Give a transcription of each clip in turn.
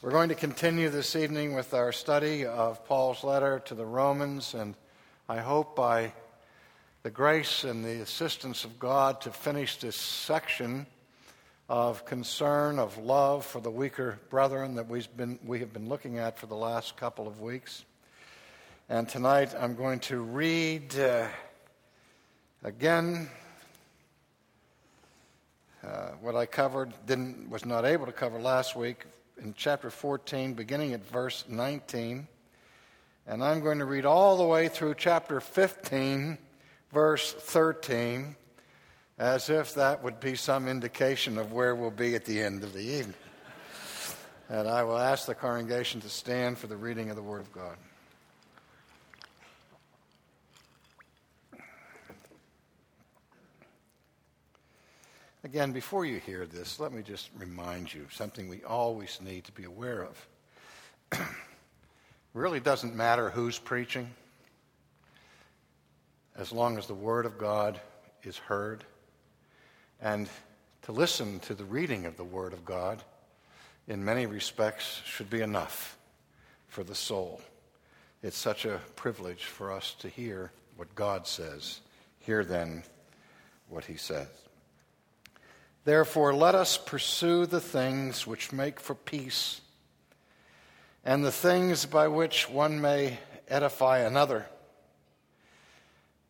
We're going to continue this evening with our study of Paul's letter to the Romans, and I hope by the grace and the assistance of God to finish this section of concern, of love for the weaker brethren that we've been, we have been looking at for the last couple of weeks. And tonight I'm going to read uh, again uh, what I covered, didn't, was not able to cover last week, in chapter 14, beginning at verse 19. And I'm going to read all the way through chapter 15, verse 13, as if that would be some indication of where we'll be at the end of the evening. And I will ask the congregation to stand for the reading of the Word of God. Again, before you hear this, let me just remind you something we always need to be aware of. really doesn't matter who's preaching as long as the Word of God is heard. And to listen to the reading of the Word of God, in many respects, should be enough for the soul. It's such a privilege for us to hear what God says. Hear then what He says. Therefore, let us pursue the things which make for peace and the things by which one may edify another.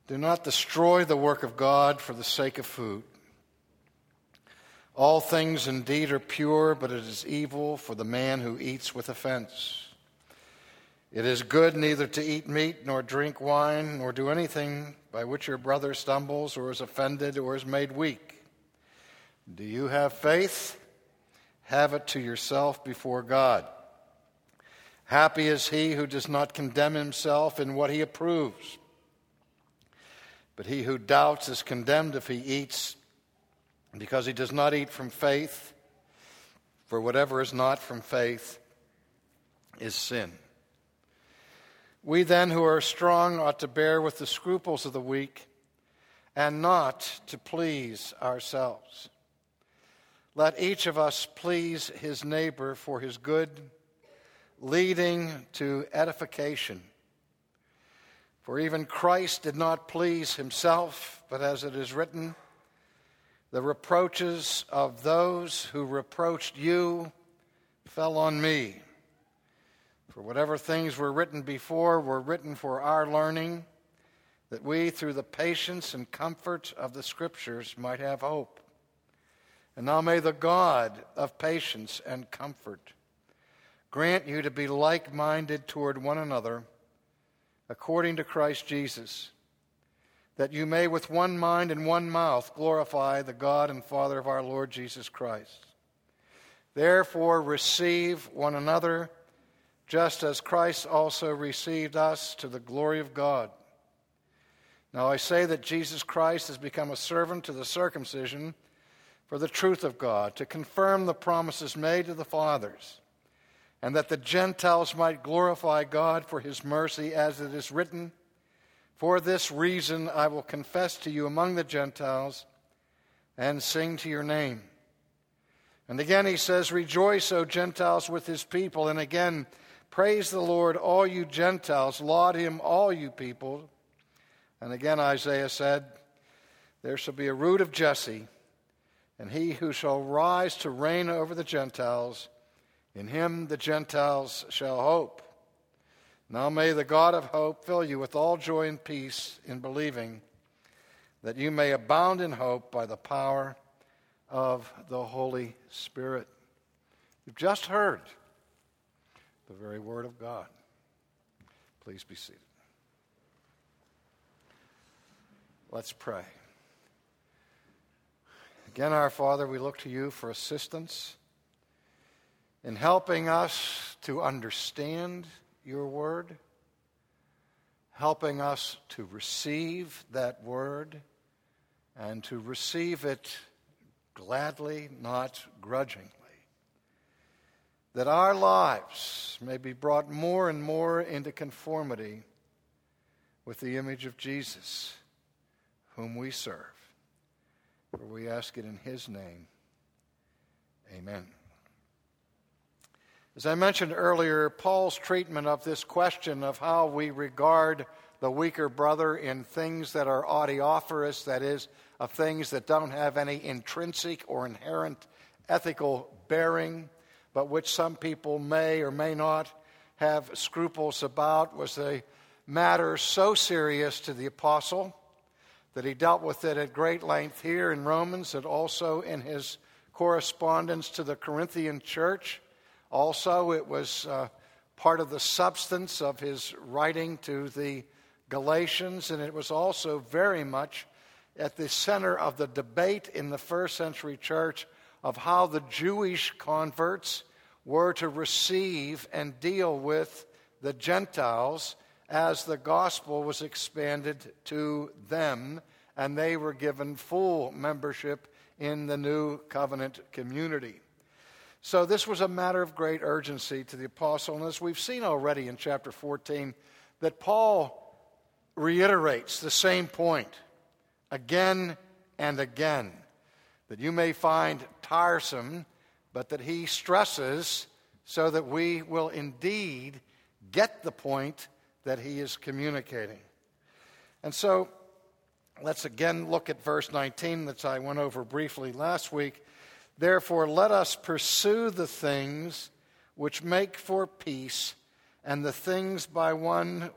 Do not destroy the work of God for the sake of food. All things indeed are pure, but it is evil for the man who eats with offense. It is good neither to eat meat, nor drink wine, nor do anything by which your brother stumbles, or is offended, or is made weak. Do you have faith? Have it to yourself before God. Happy is he who does not condemn himself in what he approves. But he who doubts is condemned if he eats, because he does not eat from faith. For whatever is not from faith is sin. We then, who are strong, ought to bear with the scruples of the weak and not to please ourselves. Let each of us please his neighbor for his good, leading to edification. For even Christ did not please himself, but as it is written, the reproaches of those who reproached you fell on me. For whatever things were written before were written for our learning, that we, through the patience and comfort of the Scriptures, might have hope. And now may the God of patience and comfort grant you to be like minded toward one another according to Christ Jesus, that you may with one mind and one mouth glorify the God and Father of our Lord Jesus Christ. Therefore, receive one another, just as Christ also received us to the glory of God. Now I say that Jesus Christ has become a servant to the circumcision for the truth of God, to confirm the promises made to the fathers, and that the Gentiles might glorify God for his mercy, as it is written, For this reason I will confess to you among the Gentiles and sing to your name. And again he says, Rejoice, O Gentiles, with his people. And again, praise the Lord, all you Gentiles. Laud him, all you people. And again, Isaiah said, There shall be a root of Jesse and he who shall rise to reign over the Gentiles, in him the Gentiles shall hope. Now may the God of hope fill you with all joy and peace in believing, that you may abound in hope by the power of the Holy Spirit. You've just heard the very word of God. Please be seated. Let's pray. Again, our Father, we look to you for assistance in helping us to understand your word, helping us to receive that word, and to receive it gladly, not grudgingly. That our lives may be brought more and more into conformity with the image of Jesus, whom we serve. For we ask it in his name. Amen. As I mentioned earlier, Paul's treatment of this question of how we regard the weaker brother in things that are adiaphorous, that is, of things that don't have any intrinsic or inherent ethical bearing, but which some people may or may not have scruples about, was a matter so serious to the apostle that he dealt with it at great length here in Romans and also in his correspondence to the Corinthian church. Also, it was uh, part of the substance of his writing to the Galatians, and it was also very much at the center of the debate in the first century church of how the Jewish converts were to receive and deal with the Gentiles as the gospel was expanded to them and they were given full membership in the new covenant community. So, this was a matter of great urgency to the apostle. And as we've seen already in chapter 14, that Paul reiterates the same point again and again that you may find tiresome, but that he stresses so that we will indeed get the point that he is communicating. And so let's again look at verse 19 that I went over briefly last week. Therefore, let us pursue the things which make for peace and the things by, one,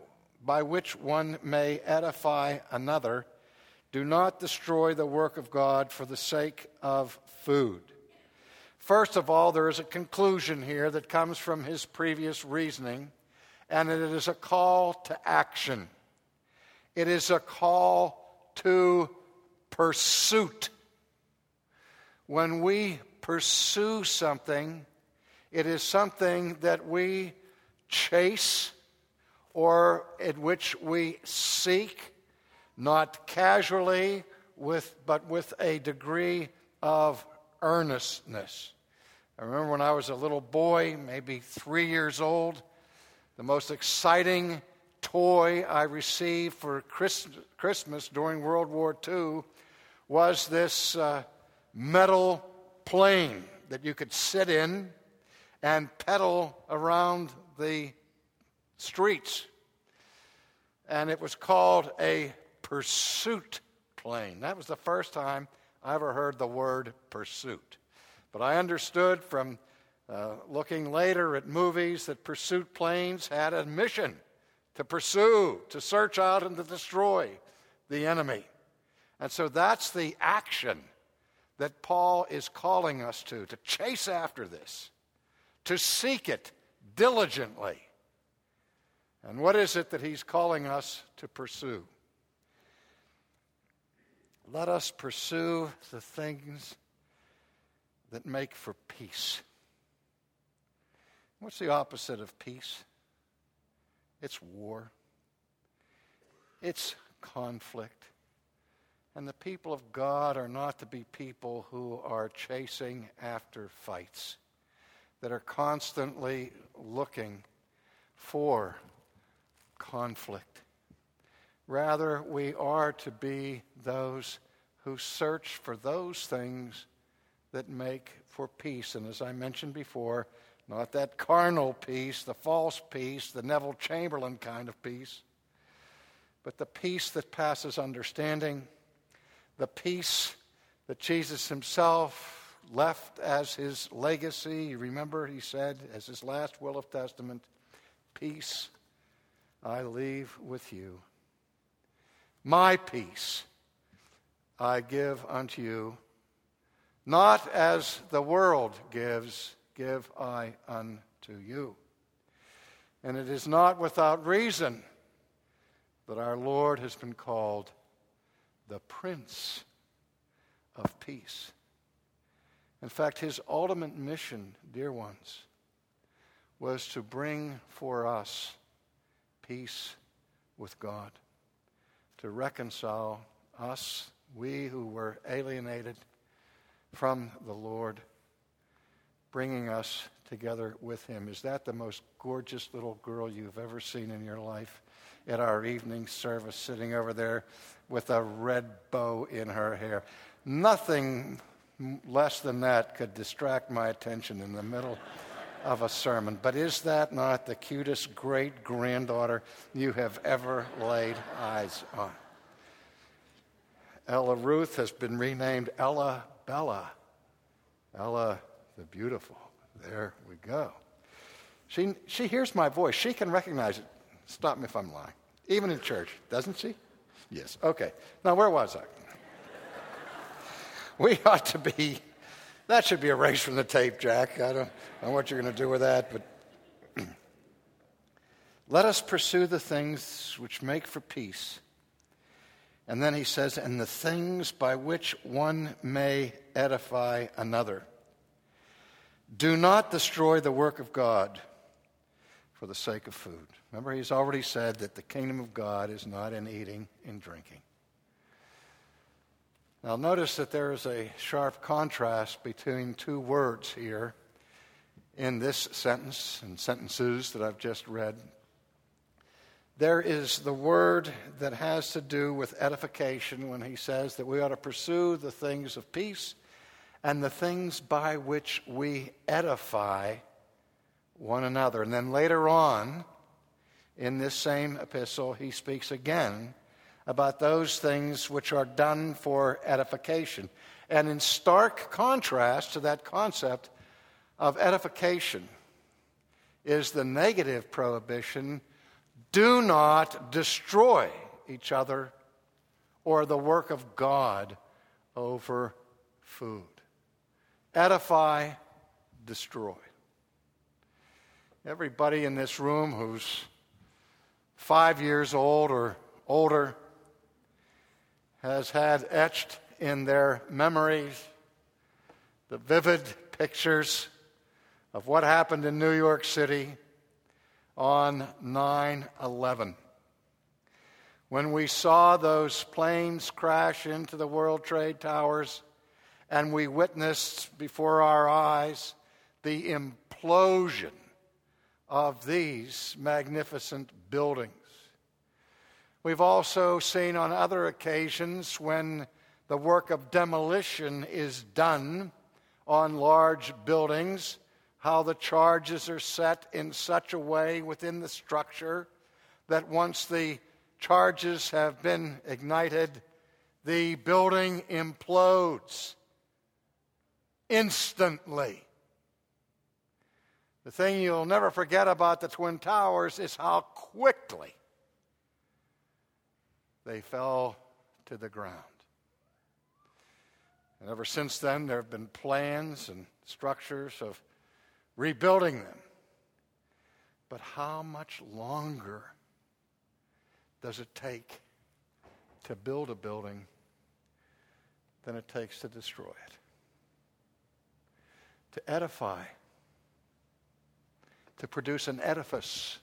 by which one may edify another. Do not destroy the work of God for the sake of food. First of all, there is a conclusion here that comes from his previous reasoning, and it is a call to action. It is a call to pursuit. When we pursue something, it is something that we chase or in which we seek, not casually, with, but with a degree of earnestness. I remember when I was a little boy, maybe three years old, the most exciting toy I received for Christmas during World War II was this uh, metal plane that you could sit in and pedal around the streets. And it was called a pursuit plane. That was the first time I ever heard the word pursuit. But I understood from uh, looking later at movies that pursuit planes had a mission to pursue, to search out, and to destroy the enemy. And so that's the action that Paul is calling us to, to chase after this, to seek it diligently. And what is it that he's calling us to pursue? Let us pursue the things that make for peace. What's the opposite of peace? It's war, it's conflict. And the people of God are not to be people who are chasing after fights, that are constantly looking for conflict. Rather, we are to be those who search for those things that make for peace. And as I mentioned before, not that carnal peace, the false peace, the Neville Chamberlain kind of peace, but the peace that passes understanding the peace that Jesus himself left as his legacy. You remember, he said, as his last will of testament, Peace I leave with you. My peace I give unto you. Not as the world gives, give I unto you. And it is not without reason that our Lord has been called the Prince of Peace. In fact, his ultimate mission, dear ones, was to bring for us peace with God, to reconcile us, we who were alienated from the Lord, bringing us together with him. Is that the most gorgeous little girl you've ever seen in your life? At our evening service, sitting over there with a red bow in her hair. Nothing less than that could distract my attention in the middle of a sermon. But is that not the cutest great granddaughter you have ever laid eyes on? Ella Ruth has been renamed Ella Bella. Ella the Beautiful. There we go. She, she hears my voice. She can recognize it. Stop me if I'm lying. Even in church, doesn't she? Yes. Okay. Now, where was I? we ought to be, that should be erased from the tape, Jack. I don't know what you're going to do with that, but let us pursue the things which make for peace. And then he says, and the things by which one may edify another. Do not destroy the work of God for the sake of food. Remember, he's already said that the kingdom of God is not in eating and drinking. Now, notice that there is a sharp contrast between two words here in this sentence and sentences that I've just read. There is the word that has to do with edification when he says that we ought to pursue the things of peace and the things by which we edify one another. And then later on in this same epistle, he speaks again about those things which are done for edification. And in stark contrast to that concept of edification is the negative prohibition do not destroy each other or the work of God over food. Edify, destroy. Everybody in this room who's five years old or older has had etched in their memories the vivid pictures of what happened in New York City on 9 11. When we saw those planes crash into the World Trade Towers and we witnessed before our eyes the implosion of these magnificent buildings. We've also seen on other occasions when the work of demolition is done on large buildings, how the charges are set in such a way within the structure that once the charges have been ignited, the building implodes instantly. The thing you'll never forget about the Twin Towers is how quickly they fell to the ground. And ever since then, there have been plans and structures of rebuilding them. But how much longer does it take to build a building than it takes to destroy it? To edify, to produce an edifice,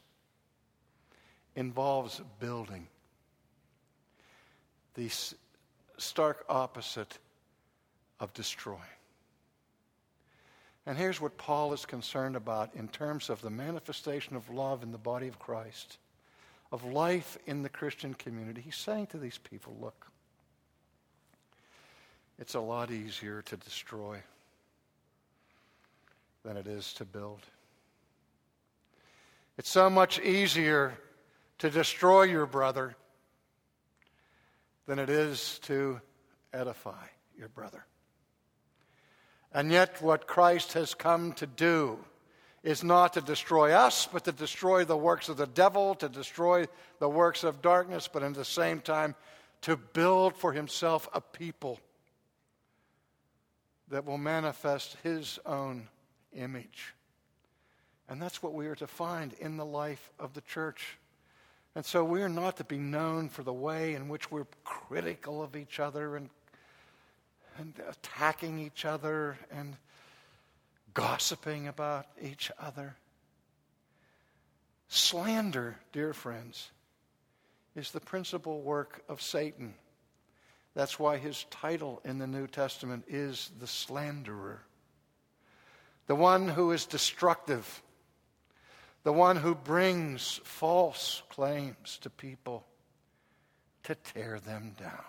involves building. The stark opposite of destroying. And here's what Paul is concerned about in terms of the manifestation of love in the body of Christ, of life in the Christian community. He's saying to these people, look, it's a lot easier to destroy than it is to build. It's so much easier to destroy your brother than it is to edify your brother. And yet, what Christ has come to do is not to destroy us, but to destroy the works of the devil, to destroy the works of darkness, but at the same time to build for himself a people that will manifest his own image. And that's what we are to find in the life of the church. And so we are not to be known for the way in which we're critical of each other and, and attacking each other and gossiping about each other. Slander, dear friends, is the principal work of Satan. That's why his title in the New Testament is the slanderer the one who is destructive, the one who brings false claims to people to tear them down.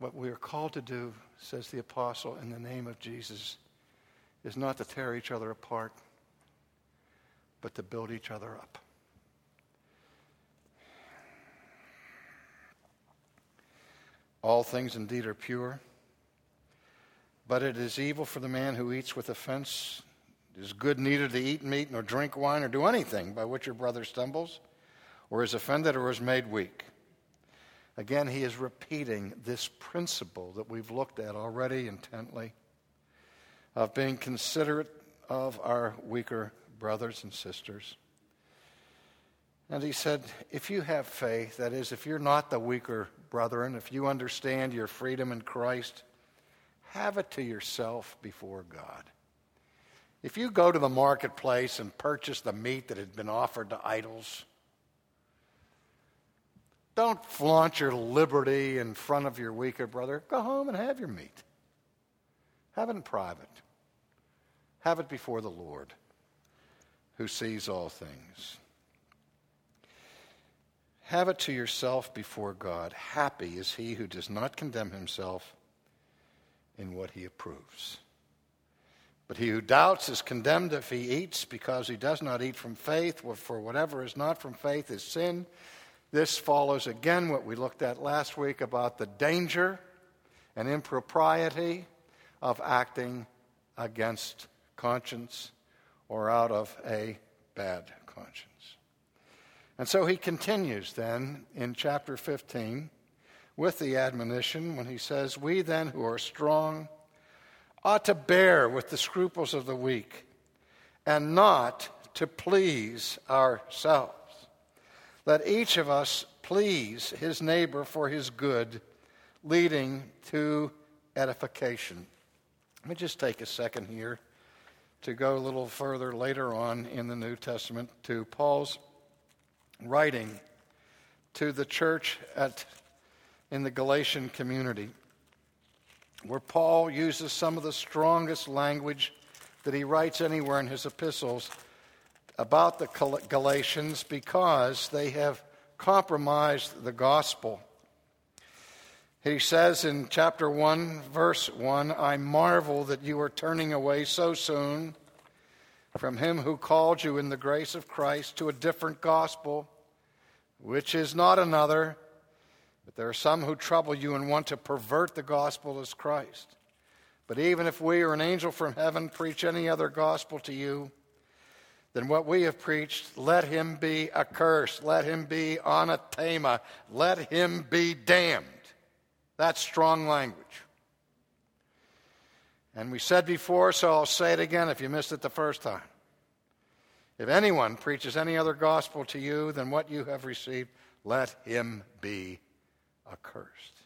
What we are called to do, says the apostle, in the name of Jesus, is not to tear each other apart, but to build each other up. All things indeed are pure, but it is evil for the man who eats with offense. It is good neither to eat meat nor drink wine or do anything by which your brother stumbles or is offended or is made weak. Again, he is repeating this principle that we've looked at already intently of being considerate of our weaker brothers and sisters. And he said, if you have faith, that is, if you're not the weaker brethren, if you understand your freedom in Christ, have it to yourself before God. If you go to the marketplace and purchase the meat that had been offered to idols, don't flaunt your liberty in front of your weaker brother. Go home and have your meat. Have it in private. Have it before the Lord, who sees all things. Have it to yourself before God. Happy is he who does not condemn himself in what he approves. But he who doubts is condemned if he eats, because he does not eat from faith, for whatever is not from faith is sin. This follows again what we looked at last week about the danger and impropriety of acting against conscience or out of a bad conscience. And so he continues then in chapter 15 with the admonition when he says, We then who are strong ought to bear with the scruples of the weak and not to please ourselves. Let each of us please his neighbor for his good, leading to edification. Let me just take a second here to go a little further later on in the New Testament to Paul's writing to the church at, in the Galatian community, where Paul uses some of the strongest language that he writes anywhere in his epistles about the Galatians because they have compromised the gospel. He says in chapter 1, verse 1 I marvel that you are turning away so soon from him who called you in the grace of Christ to a different gospel, which is not another, but there are some who trouble you and want to pervert the gospel as Christ. But even if we or an angel from heaven preach any other gospel to you, then what we have preached, let him be accursed, let him be anathema, let him be damned. That's strong language. And we said before, so I'll say it again if you missed it the first time. If anyone preaches any other gospel to you than what you have received, let him be accursed.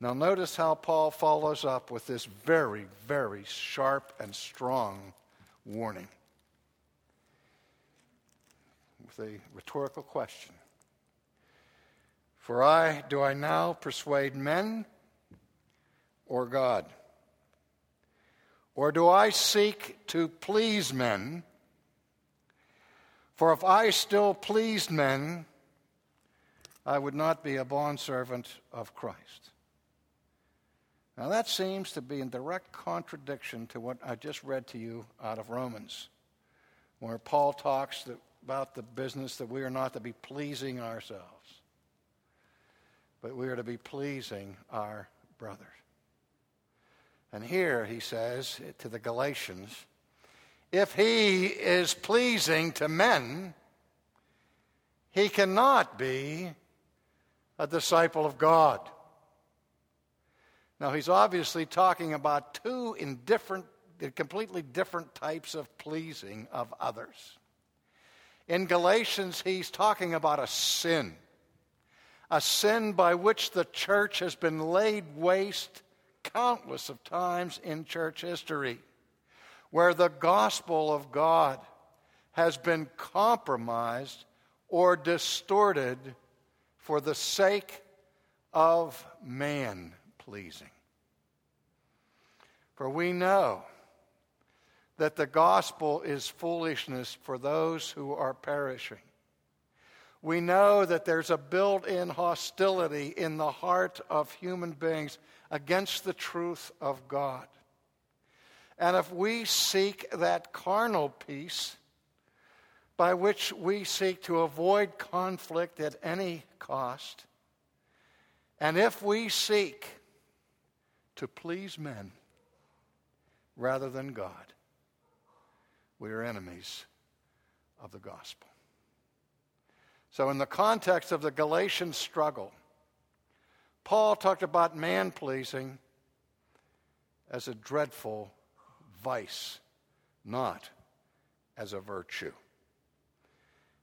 Now, notice how Paul follows up with this very, very sharp and strong warning with a rhetorical question. For I, do I now persuade men or God? Or do I seek to please men? For if I still pleased men, I would not be a bondservant of Christ. Now, that seems to be in direct contradiction to what I just read to you out of Romans, where Paul talks about the business that we are not to be pleasing ourselves, but we are to be pleasing our brothers. And here he says to the Galatians, if he is pleasing to men, he cannot be a disciple of God. Now, he's obviously talking about two in different, completely different types of pleasing of others. In Galatians, he's talking about a sin, a sin by which the church has been laid waste countless of times in church history, where the gospel of God has been compromised or distorted for the sake of man pleasing. For we know that the gospel is foolishness for those who are perishing. We know that there's a built in hostility in the heart of human beings against the truth of God. And if we seek that carnal peace, by which we seek to avoid conflict at any cost, and if we seek to please men rather than God, we are enemies of the gospel. So, in the context of the Galatian struggle, Paul talked about man pleasing as a dreadful vice, not as a virtue.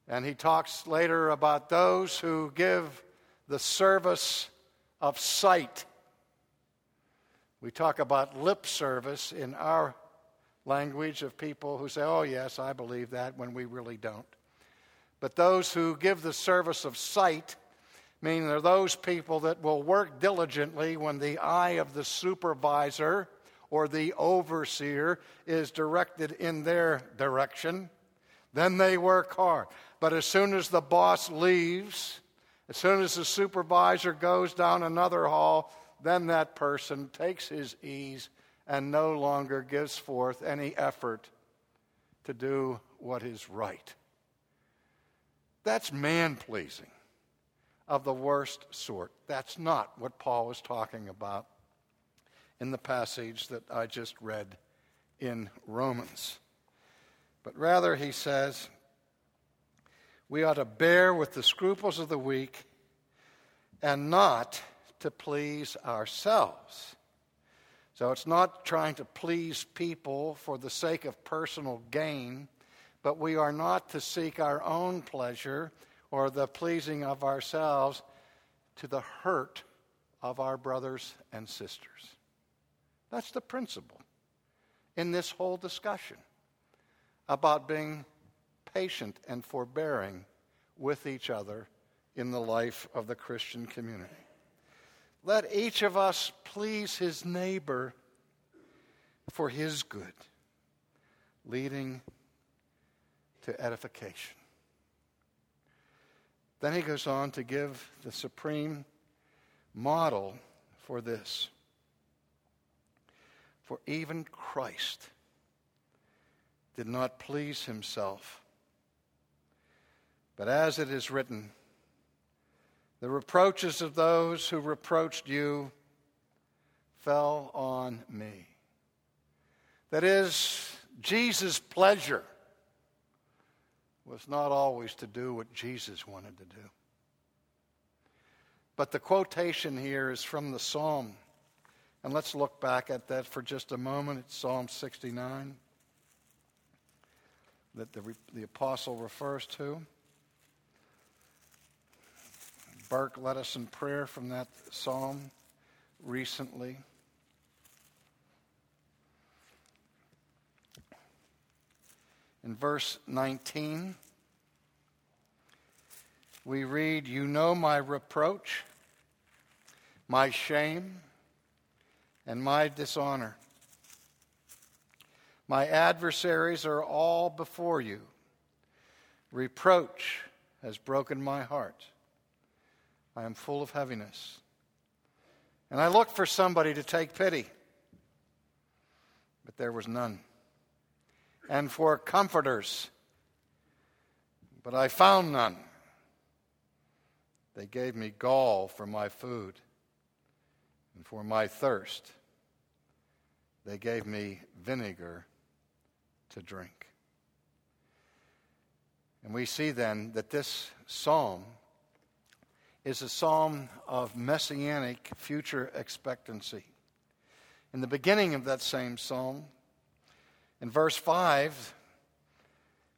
And he talks later about those who give the service of sight. We talk about lip service in our language of people who say, oh, yes, I believe that, when we really don't. But those who give the service of sight, meaning they're those people that will work diligently when the eye of the supervisor or the overseer is directed in their direction. Then they work hard. But as soon as the boss leaves, as soon as the supervisor goes down another hall, then that person takes his ease and no longer gives forth any effort to do what is right. That's man pleasing of the worst sort. That's not what Paul is talking about in the passage that I just read in Romans. But rather, he says, we ought to bear with the scruples of the weak and not to please ourselves. So it's not trying to please people for the sake of personal gain, but we are not to seek our own pleasure or the pleasing of ourselves to the hurt of our brothers and sisters. That's the principle in this whole discussion about being patient and forbearing with each other in the life of the Christian community. Let each of us please his neighbor for his good, leading to edification. Then he goes on to give the supreme model for this. For even Christ did not please himself, but as it is written, the reproaches of those who reproached you fell on me. That is, Jesus' pleasure was not always to do what Jesus wanted to do. But the quotation here is from the Psalm. And let's look back at that for just a moment. It's Psalm 69 that the, the apostle refers to. Burk led us in prayer from that psalm recently. In verse 19, we read, You know my reproach, my shame, and my dishonor. My adversaries are all before you. Reproach has broken my heart. I am full of heaviness. And I looked for somebody to take pity, but there was none. And for comforters, but I found none. They gave me gall for my food, and for my thirst, they gave me vinegar to drink. And we see then that this psalm is a psalm of messianic future expectancy. In the beginning of that same psalm, in verse 5,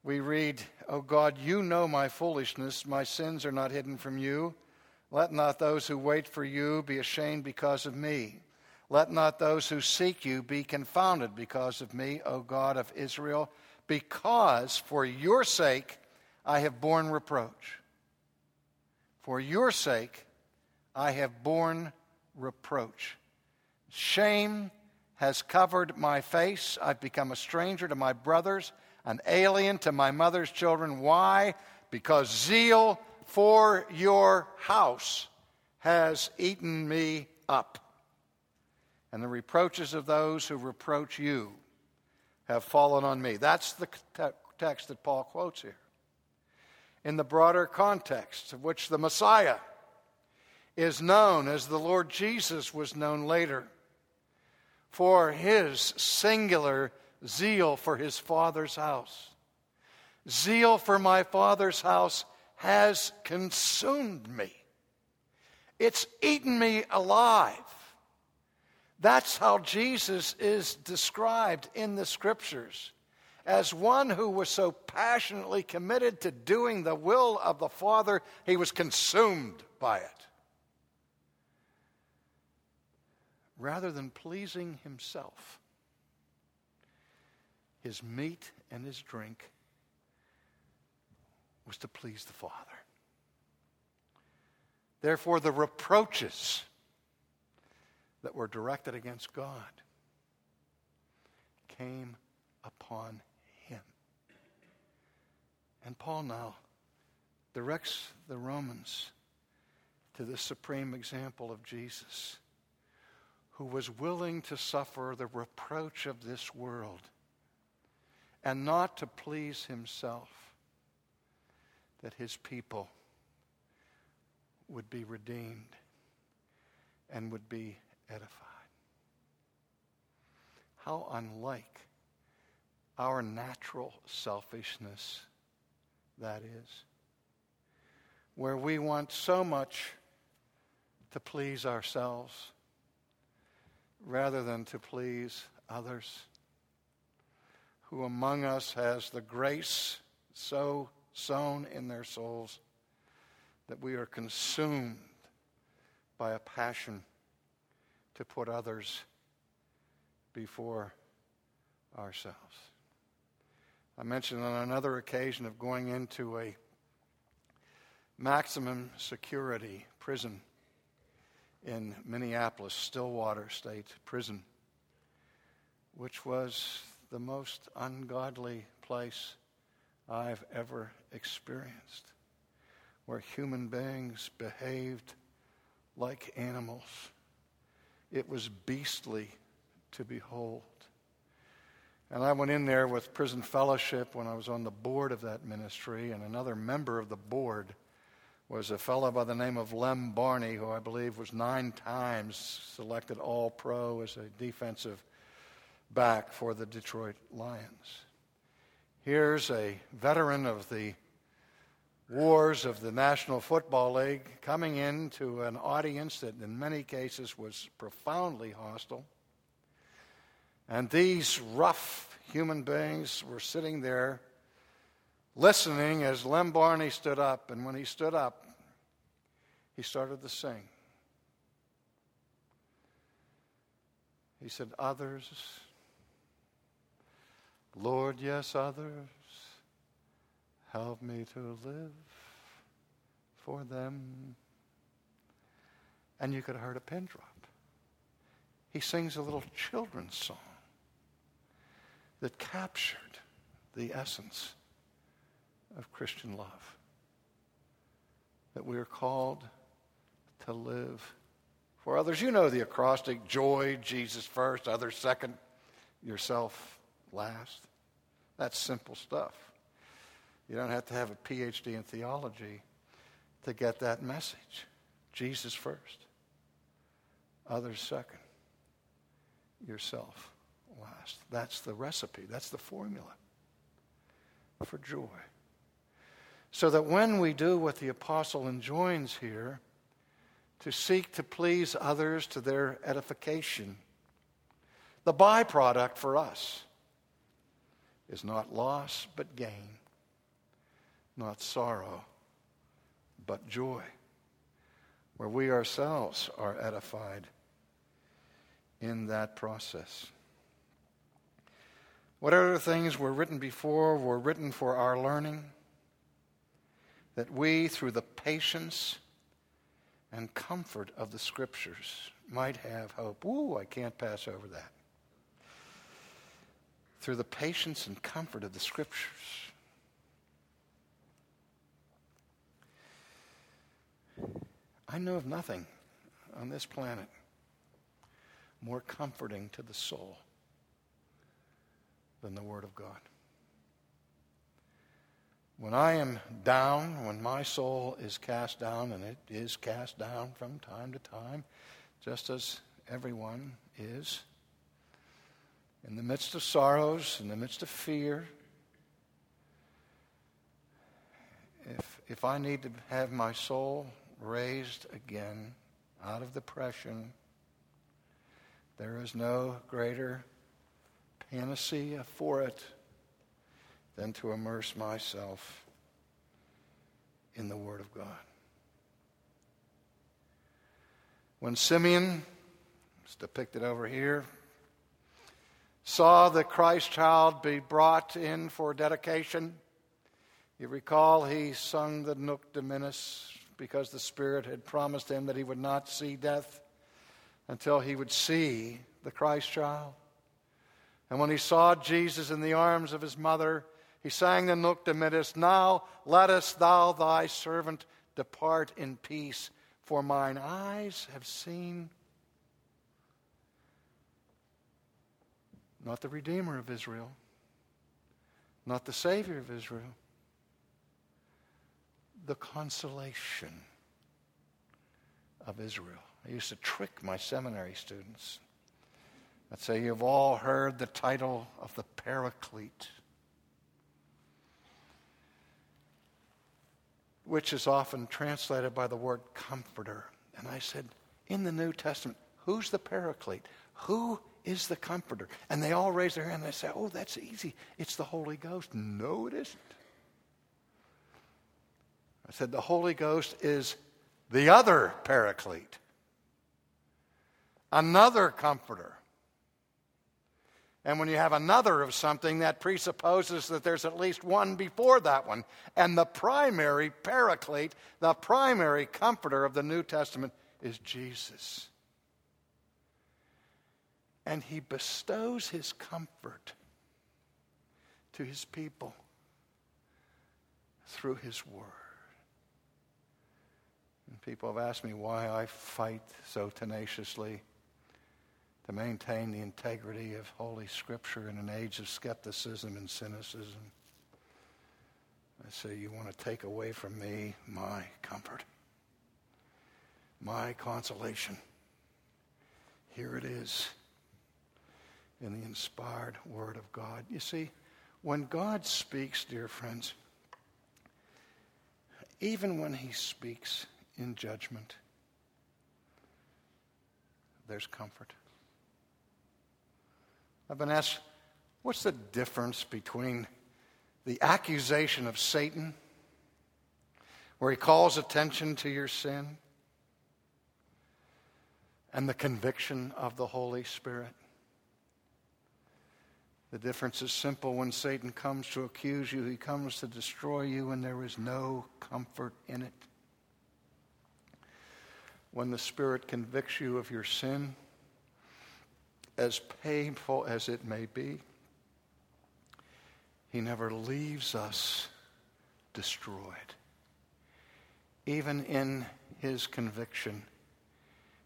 we read, O God, you know my foolishness. My sins are not hidden from you. Let not those who wait for you be ashamed because of me. Let not those who seek you be confounded because of me, O God of Israel, because for your sake I have borne reproach. For your sake, I have borne reproach. Shame has covered my face. I've become a stranger to my brothers, an alien to my mother's children. Why? Because zeal for your house has eaten me up. And the reproaches of those who reproach you have fallen on me. That's the text that Paul quotes here. In the broader context of which the Messiah is known as the Lord Jesus was known later for his singular zeal for his Father's house. Zeal for my Father's house has consumed me. It's eaten me alive. That's how Jesus is described in the scriptures as one who was so passionately committed to doing the will of the Father, he was consumed by it. Rather than pleasing himself, his meat and his drink was to please the Father. Therefore, the reproaches that were directed against God came upon him. And Paul now directs the Romans to the supreme example of Jesus, who was willing to suffer the reproach of this world and not to please himself, that his people would be redeemed and would be edified. How unlike our natural selfishness that is, where we want so much to please ourselves rather than to please others. Who among us has the grace so sown in their souls that we are consumed by a passion to put others before ourselves. I mentioned on another occasion of going into a maximum security prison in Minneapolis, Stillwater State Prison, which was the most ungodly place I've ever experienced, where human beings behaved like animals it was beastly to behold. And I went in there with Prison Fellowship when I was on the board of that ministry, and another member of the board was a fellow by the name of Lem Barney, who I believe was nine times selected All Pro as a defensive back for the Detroit Lions. Here's a veteran of the wars of the National Football League coming into an audience that in many cases was profoundly hostile. And these rough human beings were sitting there listening as Lem Barney stood up. And when he stood up, he started to sing. He said, Others, Lord, yes, others Help me to live for them. And you could have heard a pin drop. He sings a little children's song that captured the essence of Christian love. That we are called to live for others. You know the acrostic joy, Jesus first, others second, yourself last. That's simple stuff. You don't have to have a PhD in theology to get that message. Jesus first, others second, yourself last. That's the recipe, that's the formula for joy. So that when we do what the apostle enjoins here, to seek to please others to their edification, the byproduct for us is not loss but gain not sorrow, but joy, where we ourselves are edified in that process. Whatever things were written before were written for our learning, that we, through the patience and comfort of the Scriptures, might have hope. Ooh, I can't pass over that. Through the patience and comfort of the Scriptures, I know of nothing on this planet more comforting to the soul than the Word of God. When I am down, when my soul is cast down, and it is cast down from time to time, just as everyone is, in the midst of sorrows, in the midst of fear, if, if I need to have my soul raised again out of depression, there is no greater panacea for it than to immerse myself in the Word of God. When Simeon, it's depicted over here, saw the Christ child be brought in for dedication, you recall he sung the Nunc Dimittis because the Spirit had promised him that he would not see death until he would see the Christ child. And when he saw Jesus in the arms of his mother, he sang the Nunc Dimittis, Now lettest thou thy servant depart in peace, for mine eyes have seen not the Redeemer of Israel, not the Savior of Israel, the consolation of Israel. I used to trick my seminary students. I'd say, You've all heard the title of the Paraclete, which is often translated by the word comforter. And I said, In the New Testament, who's the Paraclete? Who is the comforter? And they all raise their hand and they say, Oh, that's easy. It's the Holy Ghost. No, it isn't. I said, The Holy Ghost is the other Paraclete another comforter. And when you have another of something, that presupposes that there's at least one before that one. And the primary paraclete, the primary comforter of the New Testament is Jesus. And he bestows his comfort to his people through his word. And people have asked me why I fight so tenaciously to maintain the integrity of Holy Scripture in an age of skepticism and cynicism. I say, You want to take away from me my comfort, my consolation. Here it is in the inspired Word of God. You see, when God speaks, dear friends, even when He speaks in judgment, there's comfort. I've been asked, what's the difference between the accusation of Satan, where he calls attention to your sin, and the conviction of the Holy Spirit? The difference is simple. When Satan comes to accuse you, he comes to destroy you, and there is no comfort in it. When the Spirit convicts you of your sin, as painful as it may be, He never leaves us destroyed. Even in His conviction,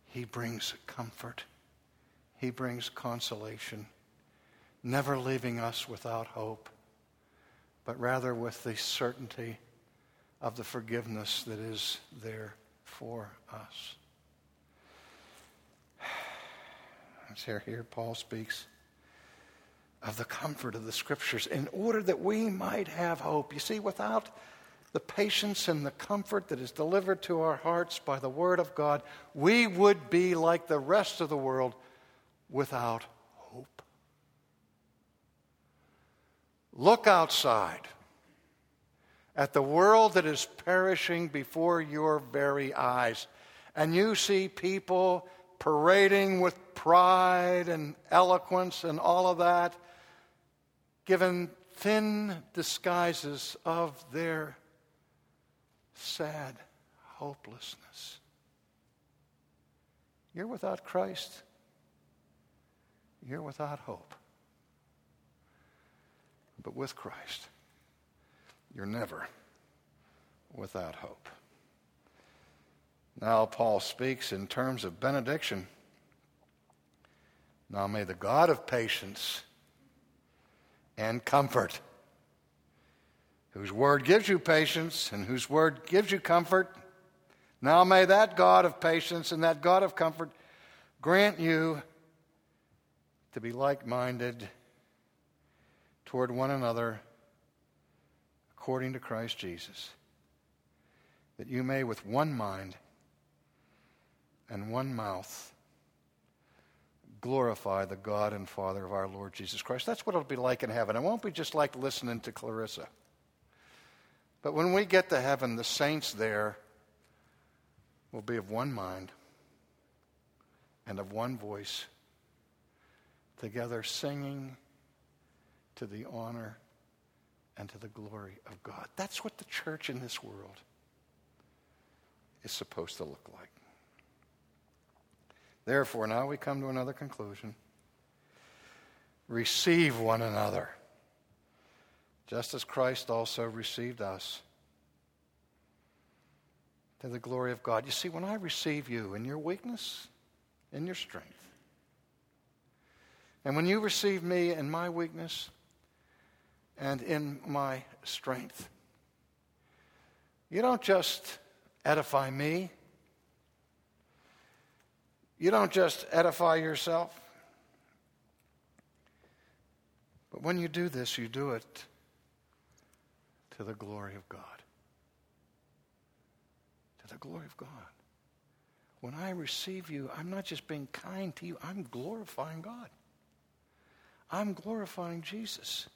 He brings comfort, He brings consolation, never leaving us without hope, but rather with the certainty of the forgiveness that is there for us. Here, here Paul speaks of the comfort of the scriptures in order that we might have hope. You see, without the patience and the comfort that is delivered to our hearts by the Word of God, we would be like the rest of the world without hope. Look outside at the world that is perishing before your very eyes, and you see people parading with pride and eloquence and all of that, given thin disguises of their sad hopelessness. You're without Christ, you're without hope. But with Christ, you're never without hope. Now, Paul speaks in terms of benediction. Now, may the God of patience and comfort, whose word gives you patience and whose word gives you comfort, now may that God of patience and that God of comfort grant you to be like minded toward one another according to Christ Jesus, that you may with one mind and one mouth glorify the God and Father of our Lord Jesus Christ. That's what it'll be like in heaven. It won't be just like listening to Clarissa. But when we get to heaven, the saints there will be of one mind and of one voice, together singing to the honor and to the glory of God. That's what the church in this world is supposed to look like. Therefore, now we come to another conclusion receive one another, just as Christ also received us to the glory of God. You see, when I receive you in your weakness, in your strength, and when you receive me in my weakness and in my strength, you don't just edify me, you don't just edify yourself. But when you do this, you do it to the glory of God. To the glory of God. When I receive you, I'm not just being kind to you, I'm glorifying God. I'm glorifying Jesus.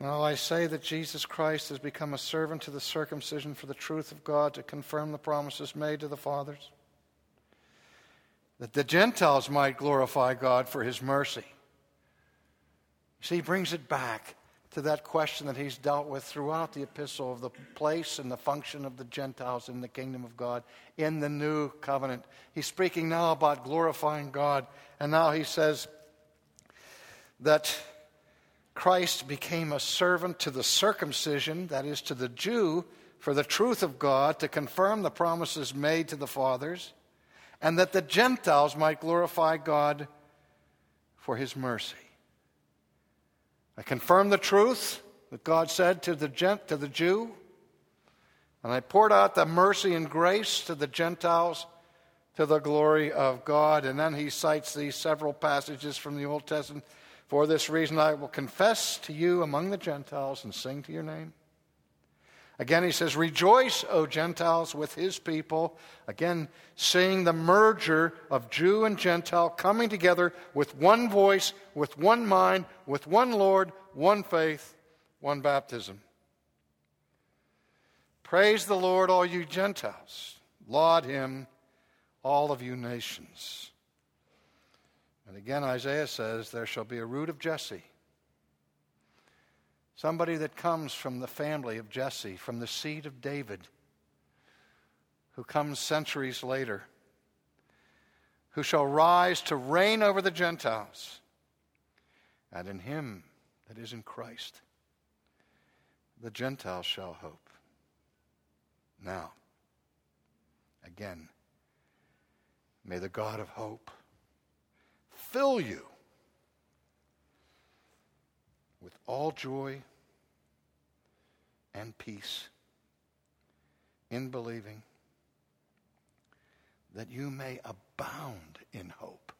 Now I say that Jesus Christ has become a servant to the circumcision for the truth of God to confirm the promises made to the fathers, that the Gentiles might glorify God for his mercy. See, he brings it back to that question that he's dealt with throughout the epistle of the place and the function of the Gentiles in the kingdom of God in the new covenant. He's speaking now about glorifying God, and now he says that Christ became a servant to the circumcision, that is, to the Jew, for the truth of God, to confirm the promises made to the fathers, and that the Gentiles might glorify God for his mercy. I confirmed the truth that God said to the, gent, to the Jew, and I poured out the mercy and grace to the Gentiles to the glory of God. And then he cites these several passages from the Old Testament for this reason, I will confess to you among the Gentiles and sing to your name. Again, he says, Rejoice, O Gentiles, with his people. Again, seeing the merger of Jew and Gentile coming together with one voice, with one mind, with one Lord, one faith, one baptism. Praise the Lord, all you Gentiles. Laud him, all of you nations. And again, Isaiah says, There shall be a root of Jesse. Somebody that comes from the family of Jesse, from the seed of David, who comes centuries later, who shall rise to reign over the Gentiles. And in him that is in Christ, the Gentiles shall hope. Now, again, may the God of hope fill you with all joy and peace in believing that you may abound in hope.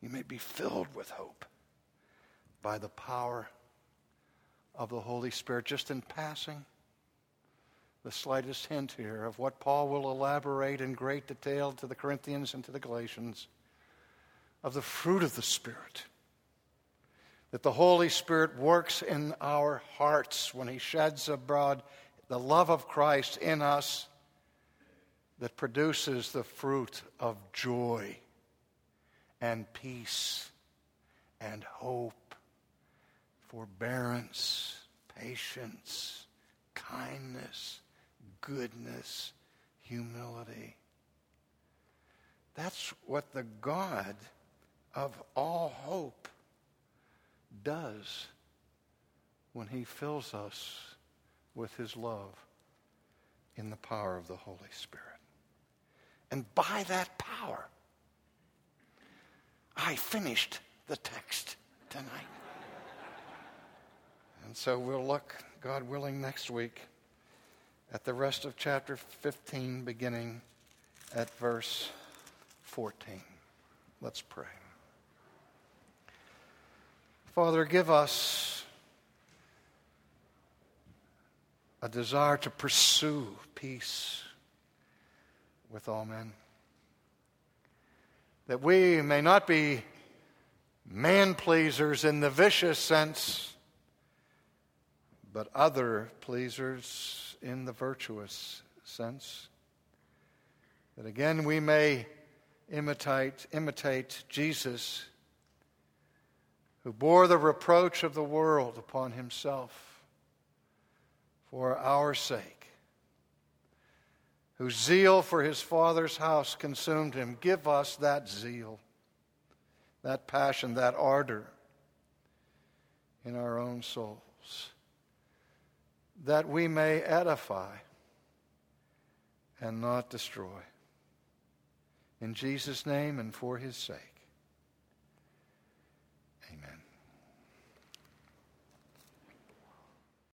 You may be filled with hope by the power of the Holy Spirit. Just in passing, the slightest hint here of what Paul will elaborate in great detail to the Corinthians and to the Galatians of the fruit of the Spirit. That the Holy Spirit works in our hearts when He sheds abroad the love of Christ in us that produces the fruit of joy and peace and hope, forbearance, patience, kindness, goodness, humility. That's what the God of all hope does when He fills us with His love in the power of the Holy Spirit. And by that power, I finished the text tonight. and so we'll look, God willing, next week at the rest of chapter 15, beginning at verse 14. Let's pray. Father, give us a desire to pursue peace with all men. That we may not be man pleasers in the vicious sense, but other pleasers in the virtuous sense. That again we may imitate, imitate Jesus, who bore the reproach of the world upon himself for our sake, whose zeal for his Father's house consumed him. Give us that zeal, that passion, that ardor in our own souls, that we may edify and not destroy. In Jesus' name and for his sake.